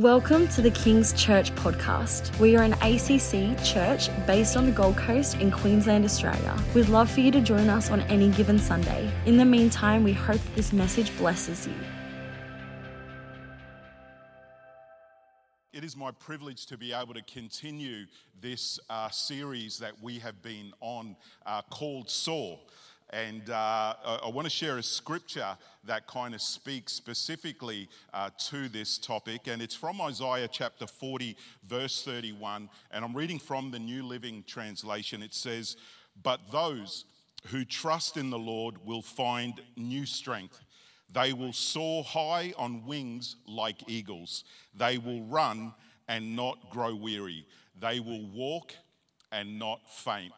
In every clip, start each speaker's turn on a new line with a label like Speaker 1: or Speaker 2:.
Speaker 1: Welcome to the King's Church podcast. We are an ACC church based on the Gold Coast in Queensland, Australia. We'd love for you to join us on any given Sunday. In the meantime, we hope this message blesses you.
Speaker 2: It is my privilege to be able to continue this uh, series that we have been on uh, called Soar. And uh, I want to share a scripture that kind of speaks specifically uh, to this topic. And it's from Isaiah chapter 40, verse 31. And I'm reading from the New Living Translation. It says, But those who trust in the Lord will find new strength. They will soar high on wings like eagles. They will run and not grow weary. They will walk and not faint.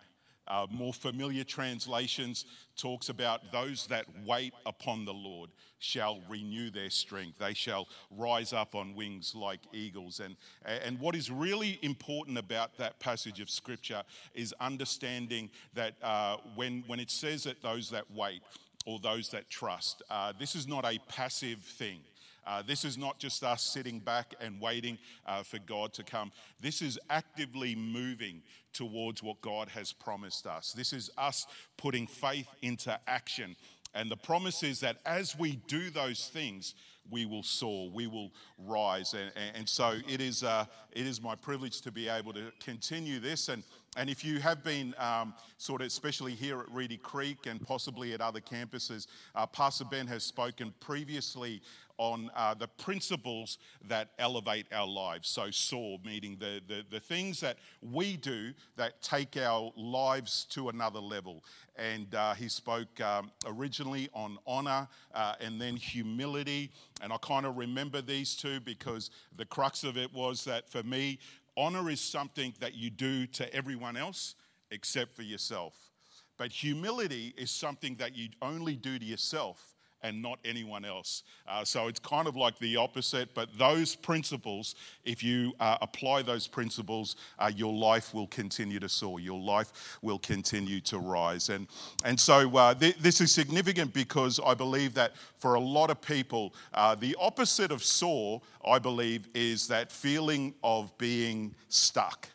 Speaker 2: Uh, more familiar translations talks about those that wait upon the Lord shall renew their strength. They shall rise up on wings like eagles. And, and what is really important about that passage of scripture is understanding that uh, when, when it says that those that wait or those that trust, uh, this is not a passive thing. Uh, this is not just us sitting back and waiting uh, for God to come. This is actively moving towards what God has promised us. This is us putting faith into action. And the promise is that as we do those things, we will soar, we will rise. And, and so it is, uh, it is my privilege to be able to continue this. And, and if you have been um, sort of, especially here at Reedy Creek and possibly at other campuses, uh, Pastor Ben has spoken previously on uh, the principles that elevate our lives. So, soar, meaning the, the, the things that we do that take our lives to another level. And uh, he spoke um, originally on honor uh, and then humility. And I kind of remember these two because the crux of it was that for me, honor is something that you do to everyone else except for yourself. But humility is something that you only do to yourself and not anyone else. Uh, so it's kind of like the opposite, but those principles, if you uh, apply those principles, uh, your life will continue to soar, your life will continue to rise. And, and so uh, th- this is significant because I believe that for a lot of people, uh, the opposite of soar, I believe, is that feeling of being stuck.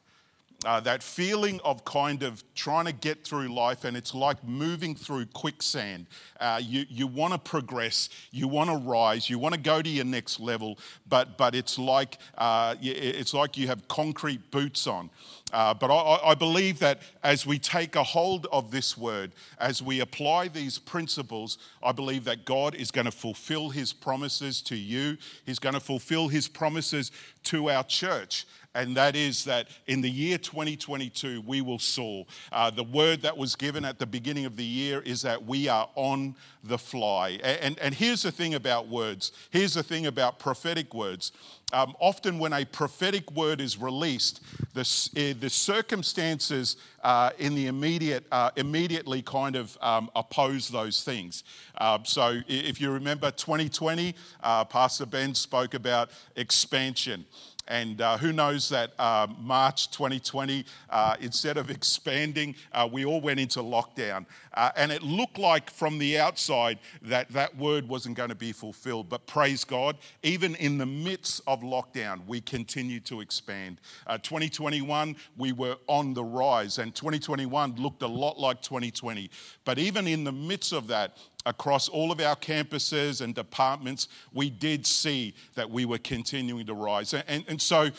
Speaker 2: Uh, that feeling of kind of trying to get through life, and it's like moving through quicksand. Uh, you you want to progress, you want to rise, you want to go to your next level, but but it's like uh, it's like you have concrete boots on. Uh, but I, I, believe that as we take a hold of this word, as we apply these principles, I believe that God is going to fulfill his promises to you. He's going to fulfill his promises to our church and that is that in the year 2022, we will soar. Uh, the word that was given at the beginning of the year is that we are on the fly. And, and, here's the thing about words here's the thing about prophetic words. Um, often, when a prophetic word is released, the, uh, the circumstances uh, in the immediate uh, immediately kind of um, oppose those things. Uh, so, if you remember 2020, uh, Pastor Ben spoke about expansion. And uh, who knows that uh, March 2020, uh, instead of expanding, uh, we all went into lockdown. Uh, and it looked like from the outside that that word wasn't going to be fulfilled. But praise God, even in the midst of lockdown, we continued to expand. Uh, 2021, we were on the rise, and 2021 looked a lot like 2020. But even in the midst of that, across all of our campuses and departments, we did see that we were continuing to rise. And, and so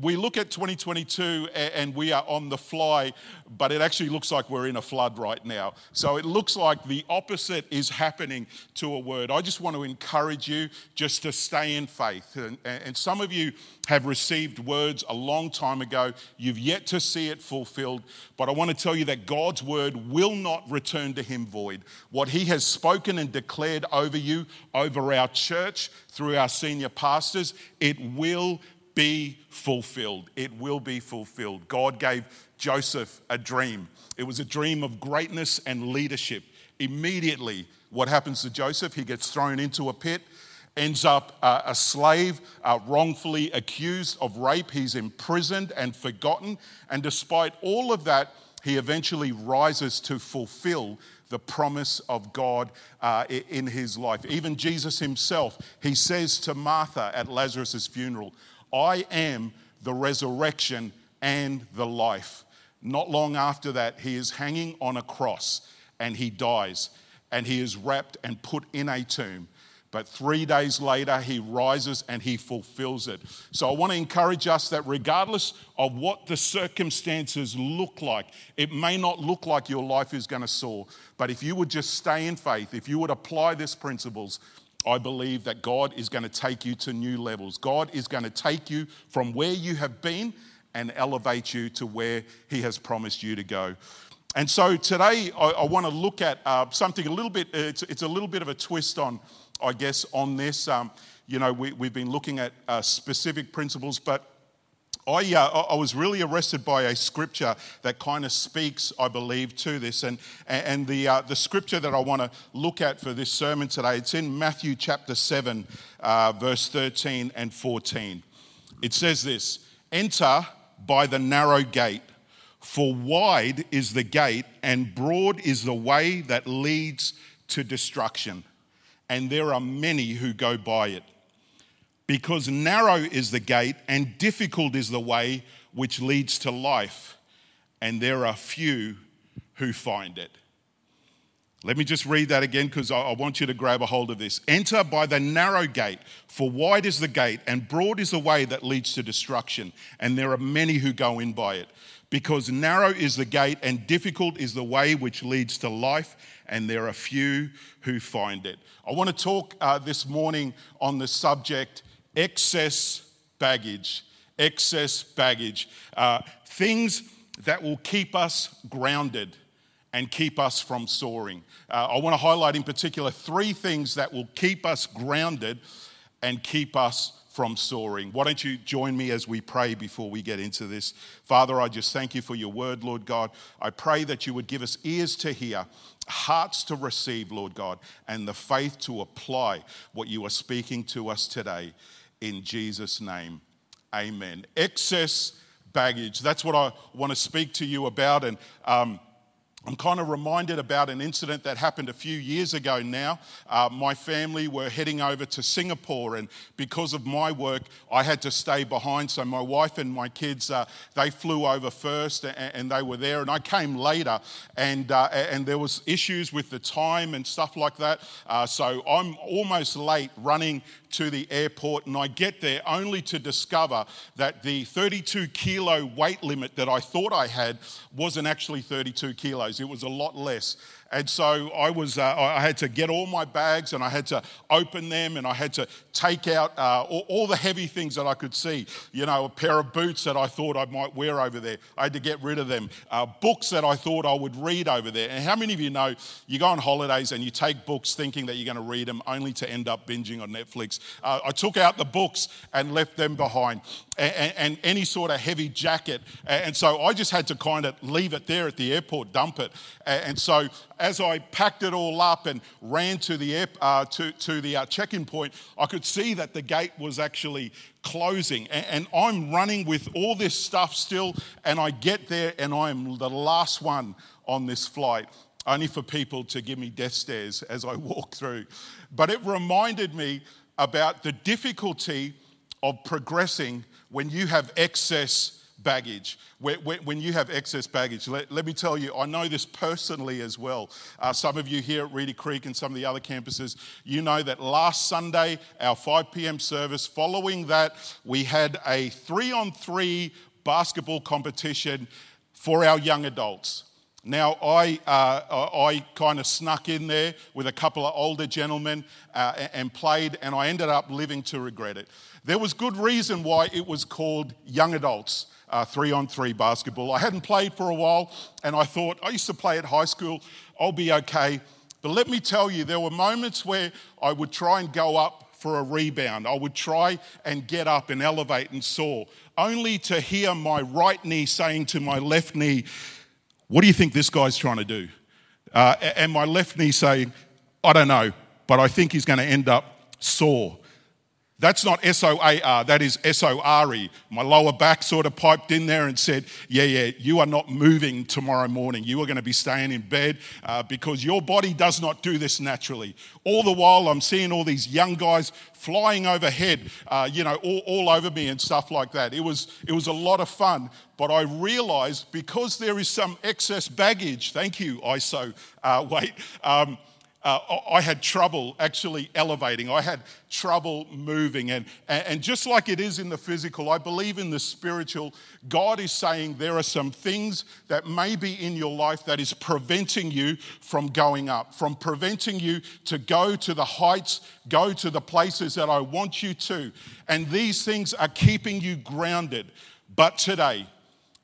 Speaker 2: we look at 2022 and we are on the fly, but it actually looks like we're in a flood right now. So it looks like the opposite is happening to a word. I just want to encourage you just to stay in faith. And, some of you have received words a long time ago. You've yet to see it fulfilled, but I want to tell you that God's word will not return to him void. What he has spoken and declared over you, over our church, through our senior pastors, it will be fulfilled. It will be fulfilled. God gave Joseph a dream. It was a dream of greatness and leadership. Immediately, what happens to Joseph? He gets thrown into a pit, ends up uh, a slave, uh, wrongfully accused of rape. He's imprisoned and forgotten. And despite all of that, he eventually rises to fulfill the promise of God uh, in his life. Even Jesus himself, he says to Martha at Lazarus' funeral, I am the resurrection and the life. Not long after that, he is hanging on a cross and he dies and he is wrapped and put in a tomb. But three days later, he rises and he fulfills it. So I want to encourage us that regardless of what the circumstances look like, it may not look like your life is going to soar. But if you would just stay in faith, if you would apply these principles, I believe that God is going to take you to new levels. God is going to take you from where you have been and elevate you to where He has promised you to go. And so today I, I want to look at uh, something a little bit, it's, it's, a little bit of a twist on, I guess, on this. Um, you know, we, have been looking at uh, specific principles, but I, uh, I was really arrested by a scripture that kind of speaks, I believe, to this. And, and the, uh, the scripture that I want to look at for this sermon today, it's in Matthew chapter 7, uh, verse 13 and 14. It says this Enter by the narrow gate. For wide is the gate, and broad is the way that leads to destruction, and there are many who go by it. Because narrow is the gate, and difficult is the way which leads to life, and there are few who find it. Let me just read that again because I want you to grab a hold of this. Enter by the narrow gate, for wide is the gate, and broad is the way that leads to destruction, and there are many who go in by it because narrow is the gate and difficult is the way which leads to life, and there are few who find it. I want to talk uh, this morning on the subject excess baggage. Excess baggage. Uh, things that will keep us grounded and keep us from soaring. Uh, I want to highlight in particular three things that will keep us grounded and keep us from soaring. Why don't you join me as we pray before we get into this? Father, I just thank you for your word, Lord God. I pray that you would give us ears to hear, hearts to receive, Lord God, and the faith to apply what you are speaking to us today. In Jesus' name, amen. Excess baggage. That's what I want to speak to you about. And, um, I'm kind of reminded about an incident that happened a few years ago now. Uh, my family were heading over to Singapore, and because of my work, I had to stay behind. So my wife and my kids, uh, they flew over first, and, and, they were there, and I came later. And uh, and there was issues with the time and stuff like that. Uh, so I'm almost late running to the airport, and I get there only to discover that the 32 kilo weight limit that I thought I had wasn't actually 32 kilos, it was a lot less. And so I was, uh, I had to get all my bags and I had to open them and I had to take out uh, all, all, the heavy things that I could see. You know, a pair of boots that I thought I might wear over there. I had to get rid of them. Uh, books that I thought I would read over there. And how many of you know you go on holidays and you take books thinking that you're going to read them only to end up binging on Netflix? Uh, I took out the books and left them behind. And, and, any sort of heavy jacket. And so I just had to kind of leave it there at the airport, dump it. And so as I packed it all up and ran to the, uh, to, to the uh, check-in point, I could see that the gate was actually closing. And, and I'm running with all this stuff still, and I get there and I'm the last one on this flight only for people to give me death stares as I walk through. But it reminded me about the difficulty of progressing when you have excess baggage. When you have excess baggage, let, me tell you, I know this personally as well. Uh, some of you here at Reedy Creek and some of the other campuses, you know that last Sunday, our 5 p.m. service, following that, we had a three on three basketball competition for our young adults. Now, I, uh, I kind of snuck in there with a couple of older gentlemen uh, and played, and I ended up living to regret it. There was good reason why it was called Young Adults uh, three on three basketball. I hadn't played for a while, and I thought, I used to play at high school, I'll be okay. But let me tell you, there were moments where I would try and go up for a rebound. I would try and get up and elevate and soar, only to hear my right knee saying to my left knee, What do you think this guy's trying to do? Uh, and my left knee saying, I don't know, but I think he's going to end up sore. That's not S O A R, that is S O R E. My lower back sort of piped in there and said, Yeah, yeah, you are not moving tomorrow morning. You are going to be staying in bed uh, because your body does not do this naturally. All the while, I'm seeing all these young guys flying overhead, uh, you know, all, all over me and stuff like that. It was, it was a lot of fun, but I realized because there is some excess baggage, thank you, ISO, uh, wait. Um, uh, I had trouble actually elevating. I had trouble moving. And, and just like it is in the physical, I believe in the spiritual. God is saying there are some things that may be in your life that is preventing you from going up, from preventing you to go to the heights, go to the places that I want you to. And these things are keeping you grounded. But today,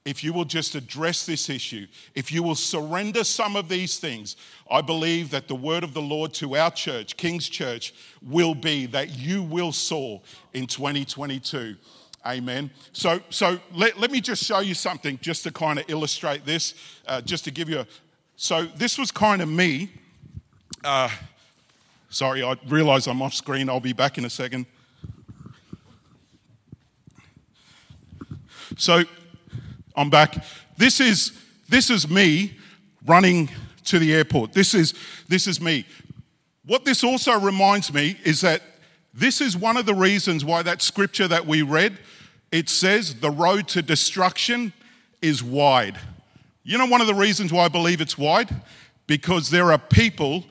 Speaker 2: if you will just address this issue, if you will surrender some of these things, I believe that the word of the Lord to our church, King's Church, will be that you will soar in 2022. Amen. So, so let, let me just show you something just to kind of illustrate this, uh, just to give you a. So, this was kind of me. Uh, sorry, I realize I'm off screen. I'll be back in a second. So, I'm back. This is, this is me running to the airport. This is, this is me. What this also reminds me is that this is one of the reasons why that scripture that we read, it says the road to destruction is wide. You know, one of the reasons why I believe it's wide? Because there are people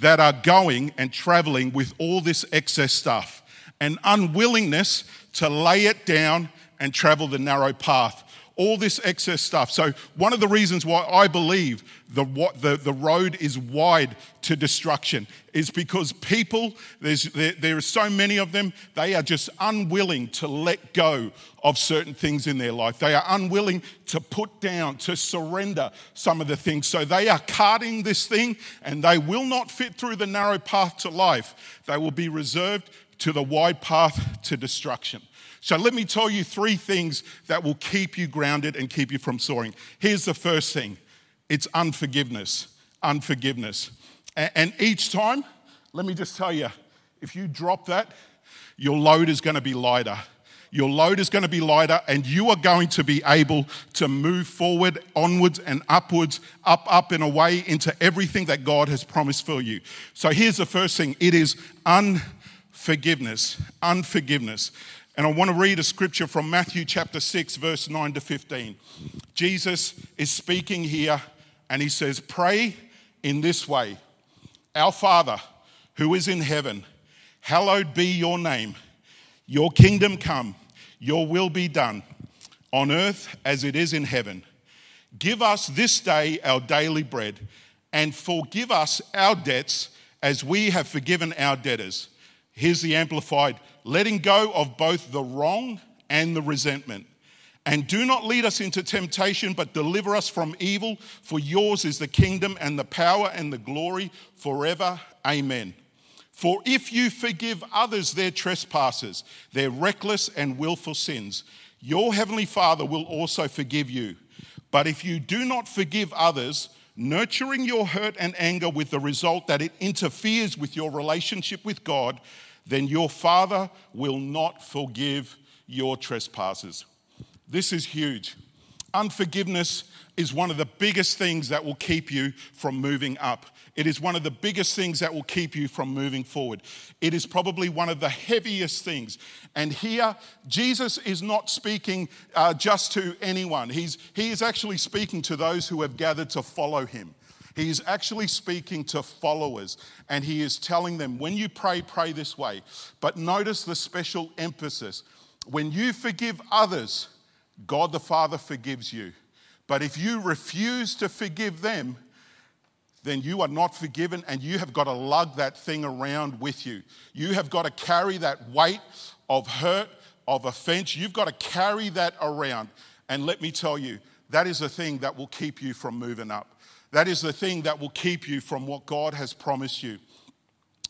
Speaker 2: that are going and traveling with all this excess stuff and unwillingness to lay it down and travel the narrow path all this excess stuff. So, one of the reasons why I believe the, the, the road is wide to destruction is because people, there's, there, there are so many of them, they are just unwilling to let go of certain things in their life. They are unwilling to put down, to surrender some of the things. So, they are carting this thing and they will not fit through the narrow path to life. They will be reserved to the wide path to destruction. So let me tell you three things that will keep you grounded and keep you from soaring. Here's the first thing it's unforgiveness. Unforgiveness. And each time, let me just tell you, if you drop that, your load is going to be lighter. Your load is going to be lighter, and you are going to be able to move forward, onwards, and upwards, up, up, and away into everything that God has promised for you. So here's the first thing it is unforgiveness. Unforgiveness. And I want to read a scripture from Matthew chapter 6, verse 9 to 15. Jesus is speaking here and he says, Pray in this way Our Father, who is in heaven, hallowed be your name. Your kingdom come, your will be done, on earth as it is in heaven. Give us this day our daily bread, and forgive us our debts as we have forgiven our debtors. Here's the Amplified letting go of both the wrong and the resentment. And do not lead us into temptation, but deliver us from evil. For yours is the kingdom and the power and the glory forever. Amen. For if you forgive others their trespasses, their reckless and willful sins, your heavenly Father will also forgive you. But if you do not forgive others, nurturing your hurt and anger with the result that it interferes with your relationship with God, then your Father will not forgive your trespasses. This is huge. Unforgiveness is one of the biggest things that will keep you from moving up. It is one of the biggest things that will keep you from moving forward. It is probably one of the heaviest things. And here, Jesus is not speaking uh, just to anyone, He's, He is actually speaking to those who have gathered to follow Him. He is actually speaking to followers and he is telling them, when you pray, pray this way. But notice the special emphasis. When you forgive others, God the Father forgives you. But if you refuse to forgive them, then you are not forgiven and you have got to lug that thing around with you. You have got to carry that weight of hurt, of offense. You've got to carry that around. And let me tell you, that is a thing that will keep you from moving up. That is the thing that will keep you from what God has promised you.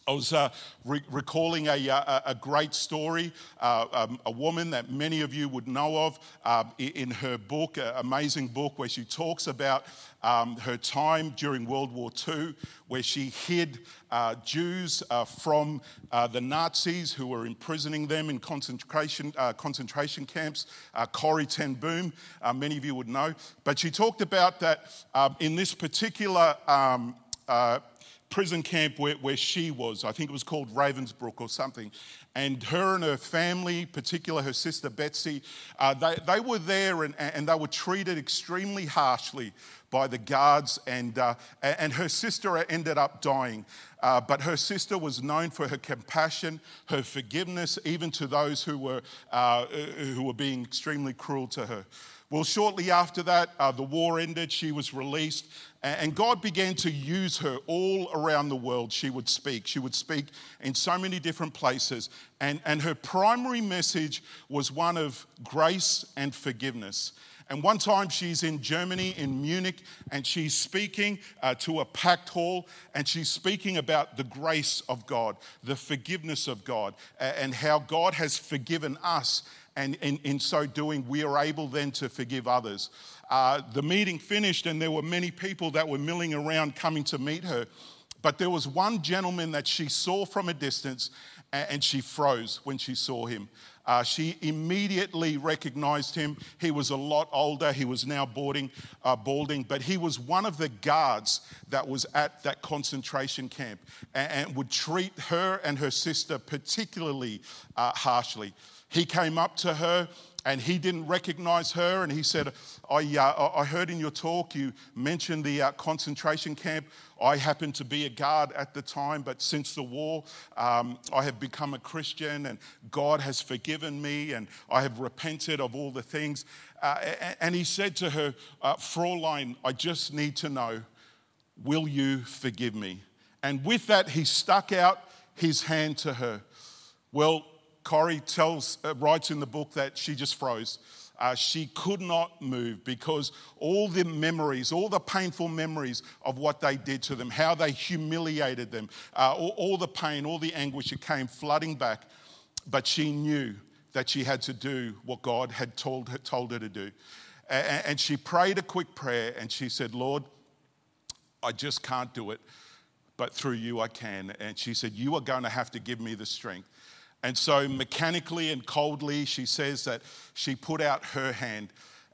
Speaker 2: I was uh, re- recalling a, uh, a, a, great story, uh, um, a woman that many of you would know of uh, in her book, an amazing book where she talks about um, her time during World War II, where she hid uh, Jews uh, from the Nazis who were imprisoning them in concentration, concentration camps, Corrie ten Boom, many of you would know. But she talked about that um, in this particular um, prison camp where, where she was. I think it was called Ravensbrück or something. And her and her family, particularly her sister Betsy, uh, they, they were there and, and they were treated extremely harshly by the guards, and, uh, and her sister ended up dying. Uh, but her sister was known for her compassion, her forgiveness, even to those who were, uh, who were being extremely cruel to her. Well, shortly after that, uh, the war ended, she was released, and God began to use her all around the world. She would speak. She would speak in so many different places. And, and her primary message was one of grace and forgiveness. And one time she's in Germany, in Munich, and she's speaking uh, to a packed hall, and she's speaking about the grace of God, the forgiveness of God, and how God has forgiven us and in, in so doing, we are able then to forgive others. Uh, the meeting finished, and there were many people that were milling around coming to meet her. But there was one gentleman that she saw from a distance, and she froze when she saw him. Uh, she immediately recognized him. He was a lot older. He was now boarding, uh, balding, but he was one of the guards that was at that concentration camp and, and would treat her and her sister particularly uh, harshly. He came up to her and he didn't recognize her and he said, I, uh, I heard in your talk you mentioned the uh, concentration camp. I happened to be a guard at the time, but since the war, um, I have become a Christian and God has forgiven me and I have repented of all the things. Uh, and he said to her, uh, Fraulein, I just need to know, will you forgive me? And with that, he stuck out his hand to her. Well, Corrie tells, uh, writes in the book that she just froze. Uh, she could not move because all the memories, all the painful memories of what they did to them, how they humiliated them, uh, all, all the pain, all the anguish, it came flooding back. But she knew that she had to do what God had told her, told her to do. And, and she prayed a quick prayer and she said, Lord, I just can't do it, but through you I can. And she said, You are going to have to give me the strength. And so, mechanically and coldly, she says that she put out her hand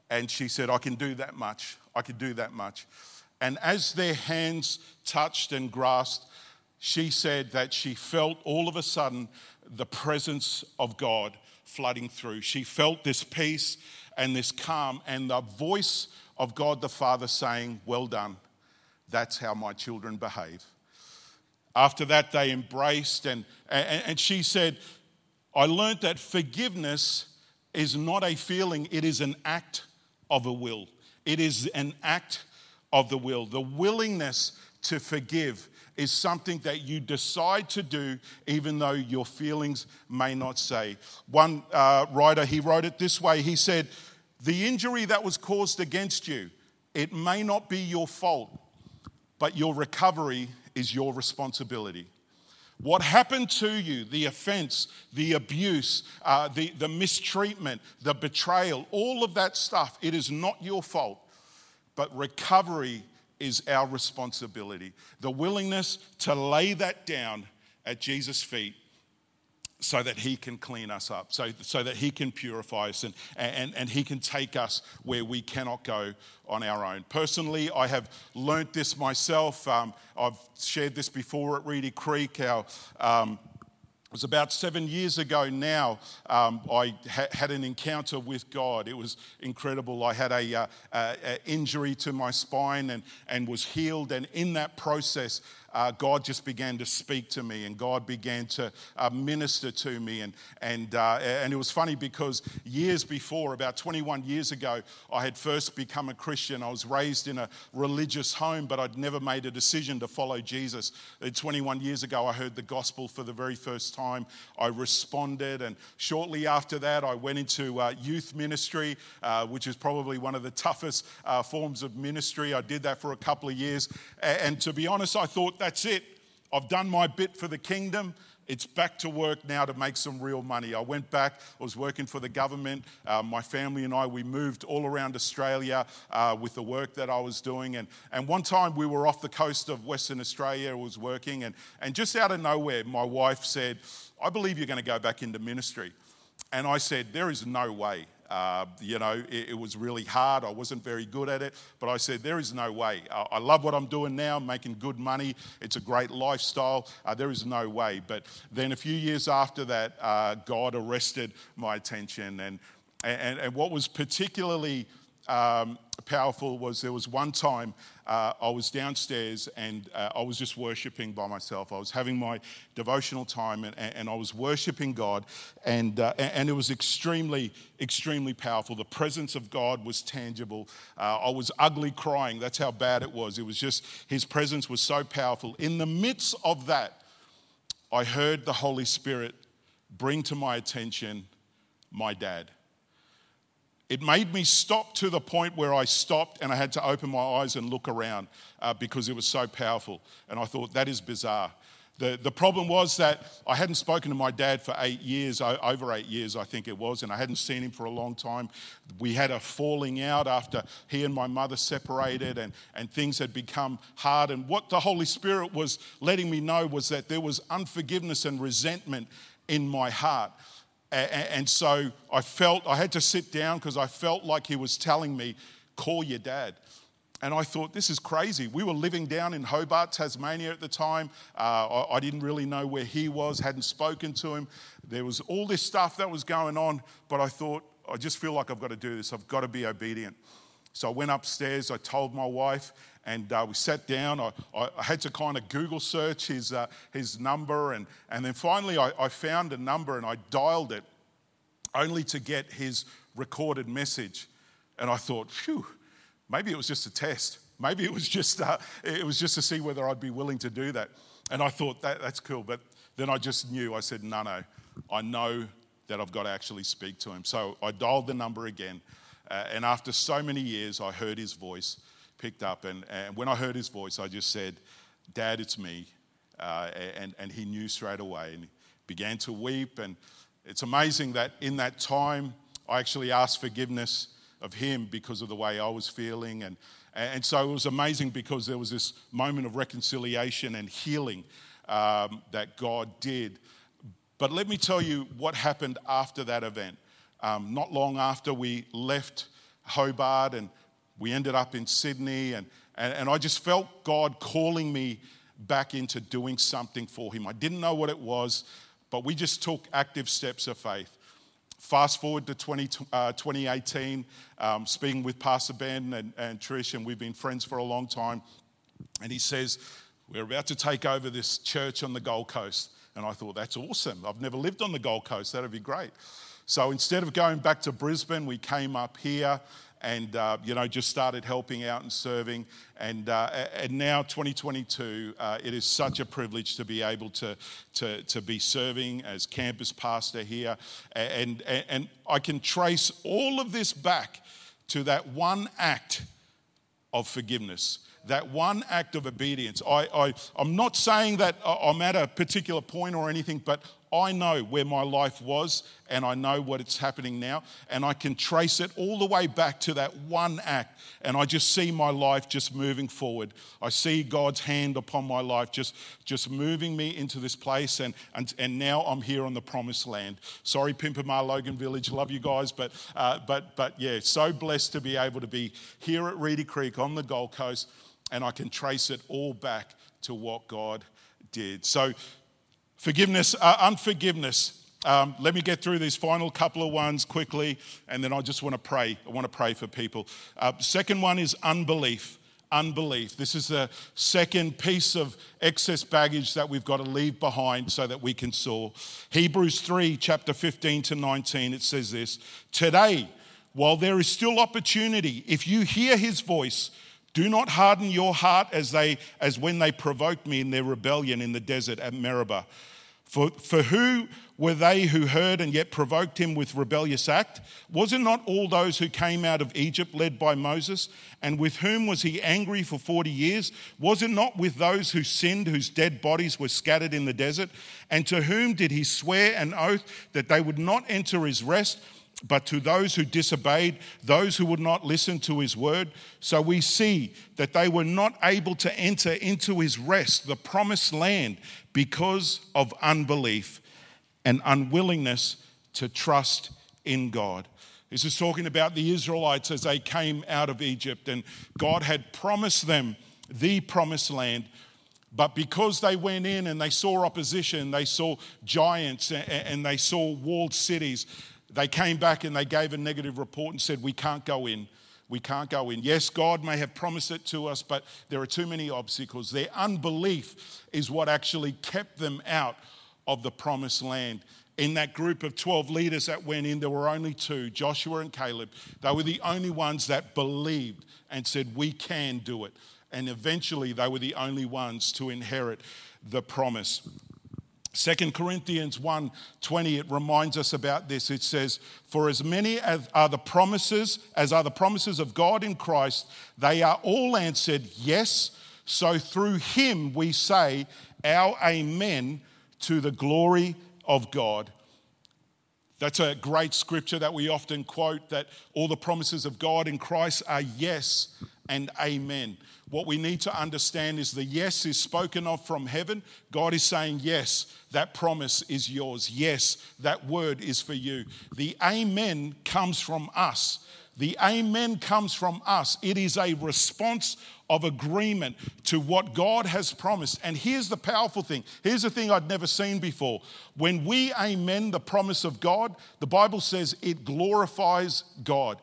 Speaker 2: and she said, I can do that much. I can do that much. And as their hands touched and grasped, she said that she felt all of a sudden the presence of God flooding through. She felt this peace and this calm, and the voice of God the Father saying, Well done. That's how my children behave. After that, they embraced, and, and, and she said, I learned that forgiveness is not a feeling, it is an act of a will. It is an act of the will. The willingness to forgive is something that you decide to do even though your feelings may not say. One uh, writer, he wrote it this way he said, The injury that was caused against you, it may not be your fault, but your recovery is your responsibility. What happened to you, the offense, the abuse, uh, the, the mistreatment, the betrayal, all of that stuff, it is not your fault. But recovery is our responsibility. The willingness to lay that down at Jesus' feet so that he can clean us up, so, so that he can purify us and, and, and he can take us where we cannot go on our own. Personally, I have learnt this myself. Um, I've shared this before at Reedy Creek. Our um, it was about seven years ago now. Um, I ha- had an encounter with God. It was incredible. I had a, uh, a, injury to my spine and, and was healed. And in that process, uh, God just began to speak to me and God began to uh, minister to me. And, and, uh, and it was funny because years before, about 21 years ago, I had first become a Christian. I was raised in a religious home, but I'd never made a decision to follow Jesus. 21 years ago, I heard the gospel for the very first time. I responded, and shortly after that, I went into uh, youth ministry, uh, which is probably one of the toughest uh, forms of ministry. I did that for a couple of years. And to be honest, I thought that's it. I've done my bit for the kingdom. It's back to work now to make some real money. I went back, I was working for the government. Uh, my family and I, we moved all around Australia uh, with the work that I was doing. And, and one time we were off the coast of Western Australia, I was working, and, and just out of nowhere, my wife said, I believe you're going to go back into ministry. And I said, There is no way. Uh, you know, it, it, was really hard. I wasn't very good at it, but I said, there is no way. I, I love what I'm doing now, making good money. It's a great lifestyle. Uh, there is no way. But then a few years after that, uh, God arrested my attention. And, and, and what was particularly um, powerful was there was one time uh, I was downstairs and uh, I was just worshiping by myself. I was having my devotional time and, and I was worshiping God, and, uh, and it was extremely, extremely powerful. The presence of God was tangible. Uh, I was ugly crying. That's how bad it was. It was just, His presence was so powerful. In the midst of that, I heard the Holy Spirit bring to my attention my dad. It made me stop to the point where I stopped and I had to open my eyes and look around uh, because it was so powerful. And I thought, that is bizarre. The, the problem was that I hadn't spoken to my dad for eight years, over eight years, I think it was, and I hadn't seen him for a long time. We had a falling out after he and my mother separated, and, and things had become hard. And what the Holy Spirit was letting me know was that there was unforgiveness and resentment in my heart. And so I felt, I had to sit down because I felt like he was telling me, call your dad. And I thought, this is crazy. We were living down in Hobart, Tasmania at the time. Uh, I, I, didn't really know where he was, hadn't spoken to him. There was all this stuff that was going on, but I thought, I just feel like I've got to do this. I've got to be obedient. So I went upstairs, I told my wife, and uh, we sat down. I, I, had to kind of Google search his, uh, his number, and, and then finally I, I found a number and I dialed it only to get his recorded message. And I thought, phew, maybe it was just a test. Maybe it was just, uh, it was just to see whether I'd be willing to do that. And I thought, that, that's cool. But then I just knew, I said, no, no, I know that I've got to actually speak to him. So I dialed the number again. Uh, and after so many years, I heard his voice picked up. And, and when I heard his voice, I just said, Dad, it's me. Uh, and, and he knew straight away and began to weep. And it's amazing that in that time, I actually asked forgiveness of him because of the way I was feeling. And, and so it was amazing because there was this moment of reconciliation and healing um, that God did. But let me tell you what happened after that event. Um, not long after we left Hobart and we ended up in Sydney, and, and, and I just felt God calling me back into doing something for Him. I didn't know what it was, but we just took active steps of faith. Fast forward to 20, uh, 2018, um, speaking with Pastor Ben and, and Trish, and we've been friends for a long time. And he says, We're about to take over this church on the Gold Coast. And I thought, That's awesome. I've never lived on the Gold Coast. That'd be great. So instead of going back to Brisbane, we came up here and uh, you know just started helping out and serving and, uh, and now 2022 uh, it is such a privilege to be able to, to, to be serving as campus pastor here and, and, and i can trace all of this back to that one act of forgiveness that one act of obedience. I, I, I'm not saying that I'm at a particular point or anything, but I know where my life was and I know what it's happening now. And I can trace it all the way back to that one act. And I just see my life just moving forward. I see God's hand upon my life just, just moving me into this place. And, and, and now I'm here on the promised land. Sorry, Pimpama Logan Village. Love you guys. But, uh, but, but yeah, so blessed to be able to be here at Reedy Creek on the Gold Coast. And I can trace it all back to what God did. So, Forgiveness, uh, unforgiveness. Um, let me get through these final couple of ones quickly, and then I just want to pray. I want to pray for people. Uh, second one is unbelief. Unbelief. This is the second piece of excess baggage that we've got to leave behind so that we can soar. Hebrews 3, chapter 15 to 19, it says this Today, while there is still opportunity, if you hear his voice, do not harden your heart as, they, as when they provoked me in their rebellion in the desert at Meribah For, for who were they who heard and yet provoked him with rebellious act? Was it not all those who came out of Egypt led by Moses? And with whom was he angry for 40 years? Was it not with those who sinned, whose dead bodies were scattered in the desert? And to whom did he swear an oath that they would not enter his rest? But to those who disobeyed, those who would not listen to his word. So we see that they were not able to enter into his rest, the promised land, because of unbelief and unwillingness to trust in God. This is talking about the Israelites as they came out of Egypt, and God had promised them the promised land. But because they went in and they saw opposition, they saw giants and they saw walled cities, they came back and they gave a negative report and said, We can't go in. We can't go in. Yes, God may have promised it to us, but there are too many obstacles. Their unbelief is what actually kept them out of the promised land. In that group of 12 leaders that went in, there were only two Joshua and Caleb. They were the only ones that believed and said, We can do it. And eventually, they were the only ones to inherit the promise. Second Corinthians 1:20 it reminds us about this. It says, "For as many as are the promises as are the promises of God in Christ, they are all answered yes. So through him we say our amen to the glory of God. That's a great scripture that we often quote that all the promises of God in Christ are yes and amen. What we need to understand is the yes is spoken of from heaven. God is saying, Yes, that promise is yours. Yes, that word is for you. The amen comes from us. The amen comes from us. It is a response of agreement to what God has promised. And here's the powerful thing here's the thing I'd never seen before. When we amen the promise of God, the Bible says it glorifies God.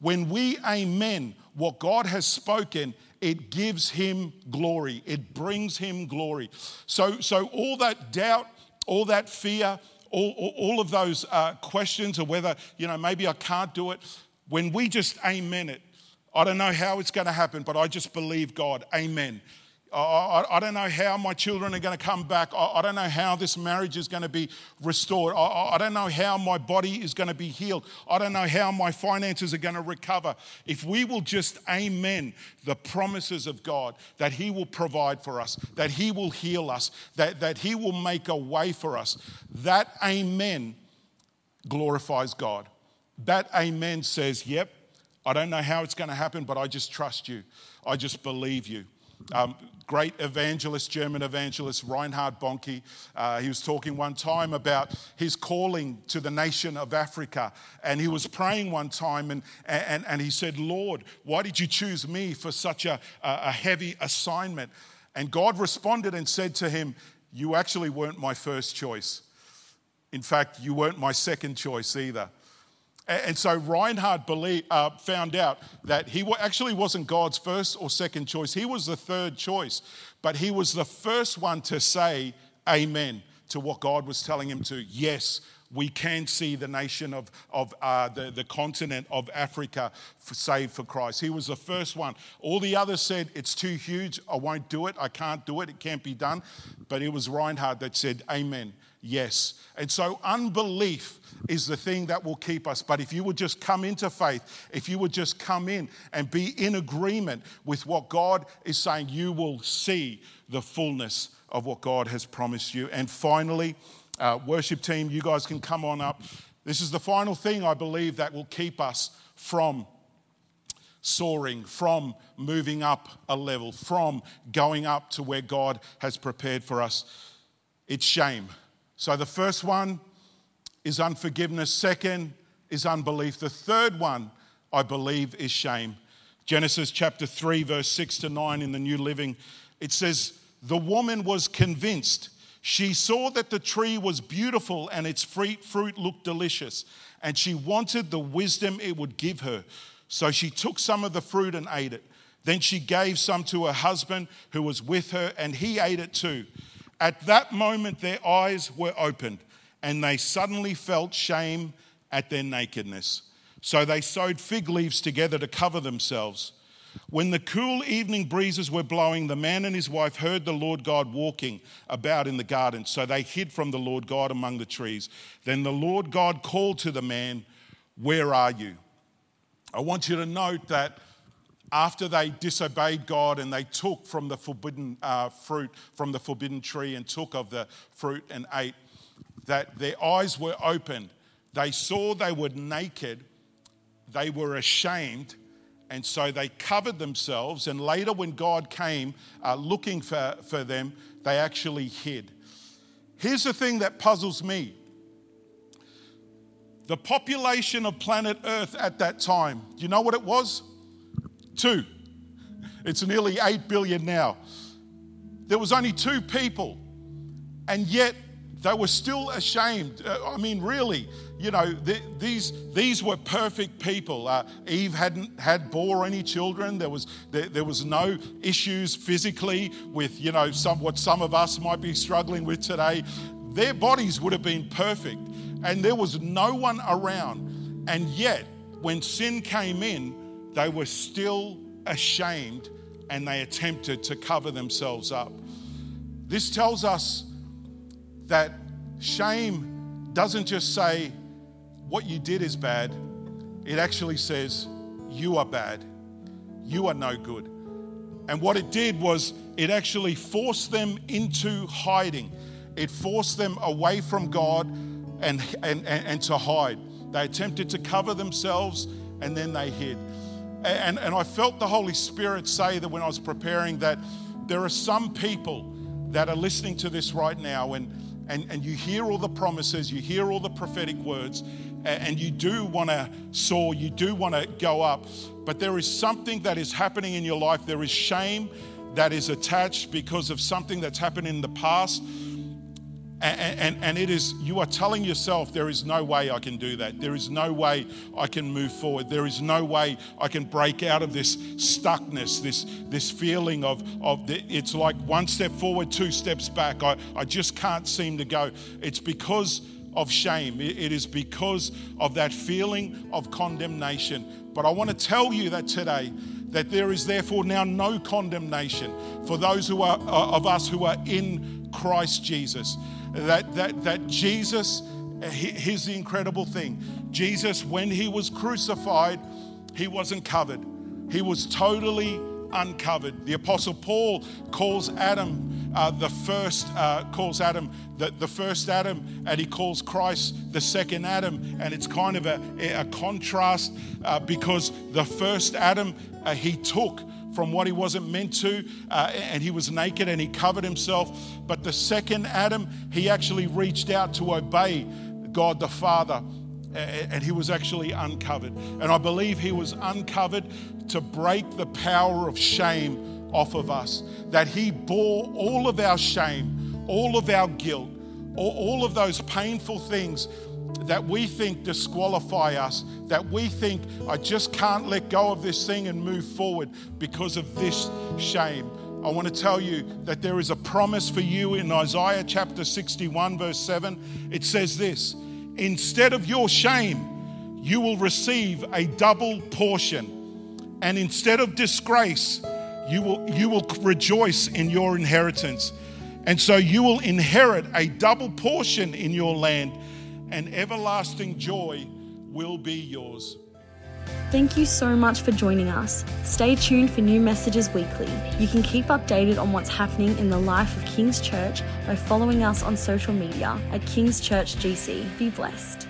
Speaker 2: When we amen what God has spoken, it gives him glory. It brings him glory. So, so all that doubt, all that fear, all, all, all of those uh, questions of whether, you know, maybe I can't do it, when we just amen it, I don't know how it's going to happen, but I just believe God. Amen. Uh, I, I, don't know how my children are going to come back. I, I don't know how this marriage is going to be restored. I, I don't know how my body is going to be healed. I don't know how my finances are going to recover. If we will just amen the promises of God that He will provide for us, that He will heal us, that, that He will make a way for us, that amen glorifies God. That amen says, Yep, I don't know how it's going to happen, but I just trust you. I just believe you. Um, great evangelist, German evangelist, Reinhard Bonnke. Uh, he was talking one time about his calling to the nation of Africa. And he was praying one time and, and, and he said, Lord, why did you choose me for such a, a heavy assignment? And God responded and said to him, You actually weren't my first choice. In fact, you weren't my second choice either. And so Reinhard believed, uh, found out that he actually wasn't God's first or second choice. He was the third choice, but he was the first one to say amen to what God was telling him to. Yes, we can see the nation of, of uh, the, the continent of Africa for, saved for Christ. He was the first one. All the others said, It's too huge. I won't do it. I can't do it. It can't be done. But it was Reinhard that said, Amen. Yes. And so unbelief is the thing that will keep us. But if you would just come into faith, if you would just come in and be in agreement with what God is saying, you will see the fullness of what God has promised you. And finally, uh, worship team, you guys can come on up. This is the final thing I believe that will keep us from soaring, from moving up a level, from going up to where God has prepared for us. It's shame. So the first one is unforgiveness. Second is unbelief. The third one, I believe, is shame. Genesis chapter 3, verse 6 to 9 in the New Living, it says, The woman was convinced. She saw that the tree was beautiful and its fruit looked delicious, and she wanted the wisdom it would give her. So she took some of the fruit and ate it. Then she gave some to her husband who was with her, and he ate it too. At that moment, their eyes were opened and they suddenly felt shame at their nakedness. So they sewed fig leaves together to cover themselves. When the cool evening breezes were blowing, the man and his wife heard the Lord God walking about in the garden. So they hid from the Lord God among the trees. Then the Lord God called to the man, Where are you? I want you to note that after they disobeyed God and they took from the forbidden uh, fruit, from the forbidden tree, and took of the fruit and ate, that their eyes were opened. They saw they were naked, they were ashamed, and so they covered themselves. And later, when God came uh, looking for, for them, they actually hid. Here's the thing that puzzles me the population of planet Earth at that time, do you know what it was? Two. It's nearly 8 billion now. There was only two people, and yet they were still ashamed. Uh, I mean, really, you know, these, these were perfect people. Uh, Eve hadn't had bore any children. There was, there, there, was no issues physically with, you know, some, what some of us might be struggling with today. Their bodies would have been perfect, and there was no one around. And yet, when sin came in, they were still ashamed and they attempted to cover themselves up. This tells us that shame doesn't just say what you did is bad, it actually says you are bad, you are no good. And what it did was it actually forced them into hiding. It forced them away from God and, and, and, and to hide. They attempted to cover themselves and then they hid. And, and I felt the Holy Spirit say that when I was preparing that there are some people that are listening to this right now and and, and you hear all the promises, you hear all the prophetic words, and you do want to soar, you do want to go up, but there is something that is happening in your life. There is shame that is attached because of something that's happened in the past and, and, and, it is, you are telling yourself, there is no way I can do that. There is no way I can move forward. There is no way I can break out of this stuckness, this, this feeling of, of the, it's like one step forward, two steps back. I, I just can't seem to go. It's because of shame, it, is because of that feeling of condemnation. But I want to tell you that today, that there is therefore now no condemnation for those who are, uh, of us who are in Christ Jesus that, that, that Jesus, here's the incredible thing Jesus, when he was crucified, he wasn't covered, he was totally uncovered. The Apostle Paul calls Adam. Uh, the first uh, calls Adam the, the first Adam, and he calls Christ the second Adam. And it's kind of a, a contrast uh, because the first Adam uh, he took from what he wasn't meant to, uh, and he was naked and he covered himself. But the second Adam, he actually reached out to obey God the Father, and he was actually uncovered. And I believe he was uncovered to break the power of shame off of us, that he bore all of our shame, all of our guilt, all of those painful things that we think disqualify us, that we think, I just can't let go of this thing and move forward because of this shame. I want to tell you that there is a promise for you in Isaiah chapter 61, verse 7. It says this Instead of your shame, you will receive a double portion. And instead of disgrace, you will, you will rejoice in your inheritance. And so you will inherit a double portion in your land and everlasting joy will be yours.
Speaker 1: Thank you so much for joining us. Stay tuned for new messages weekly. You can keep updated on what's happening in the life of King's Church by following us on social media at King's Church GC. Be blessed.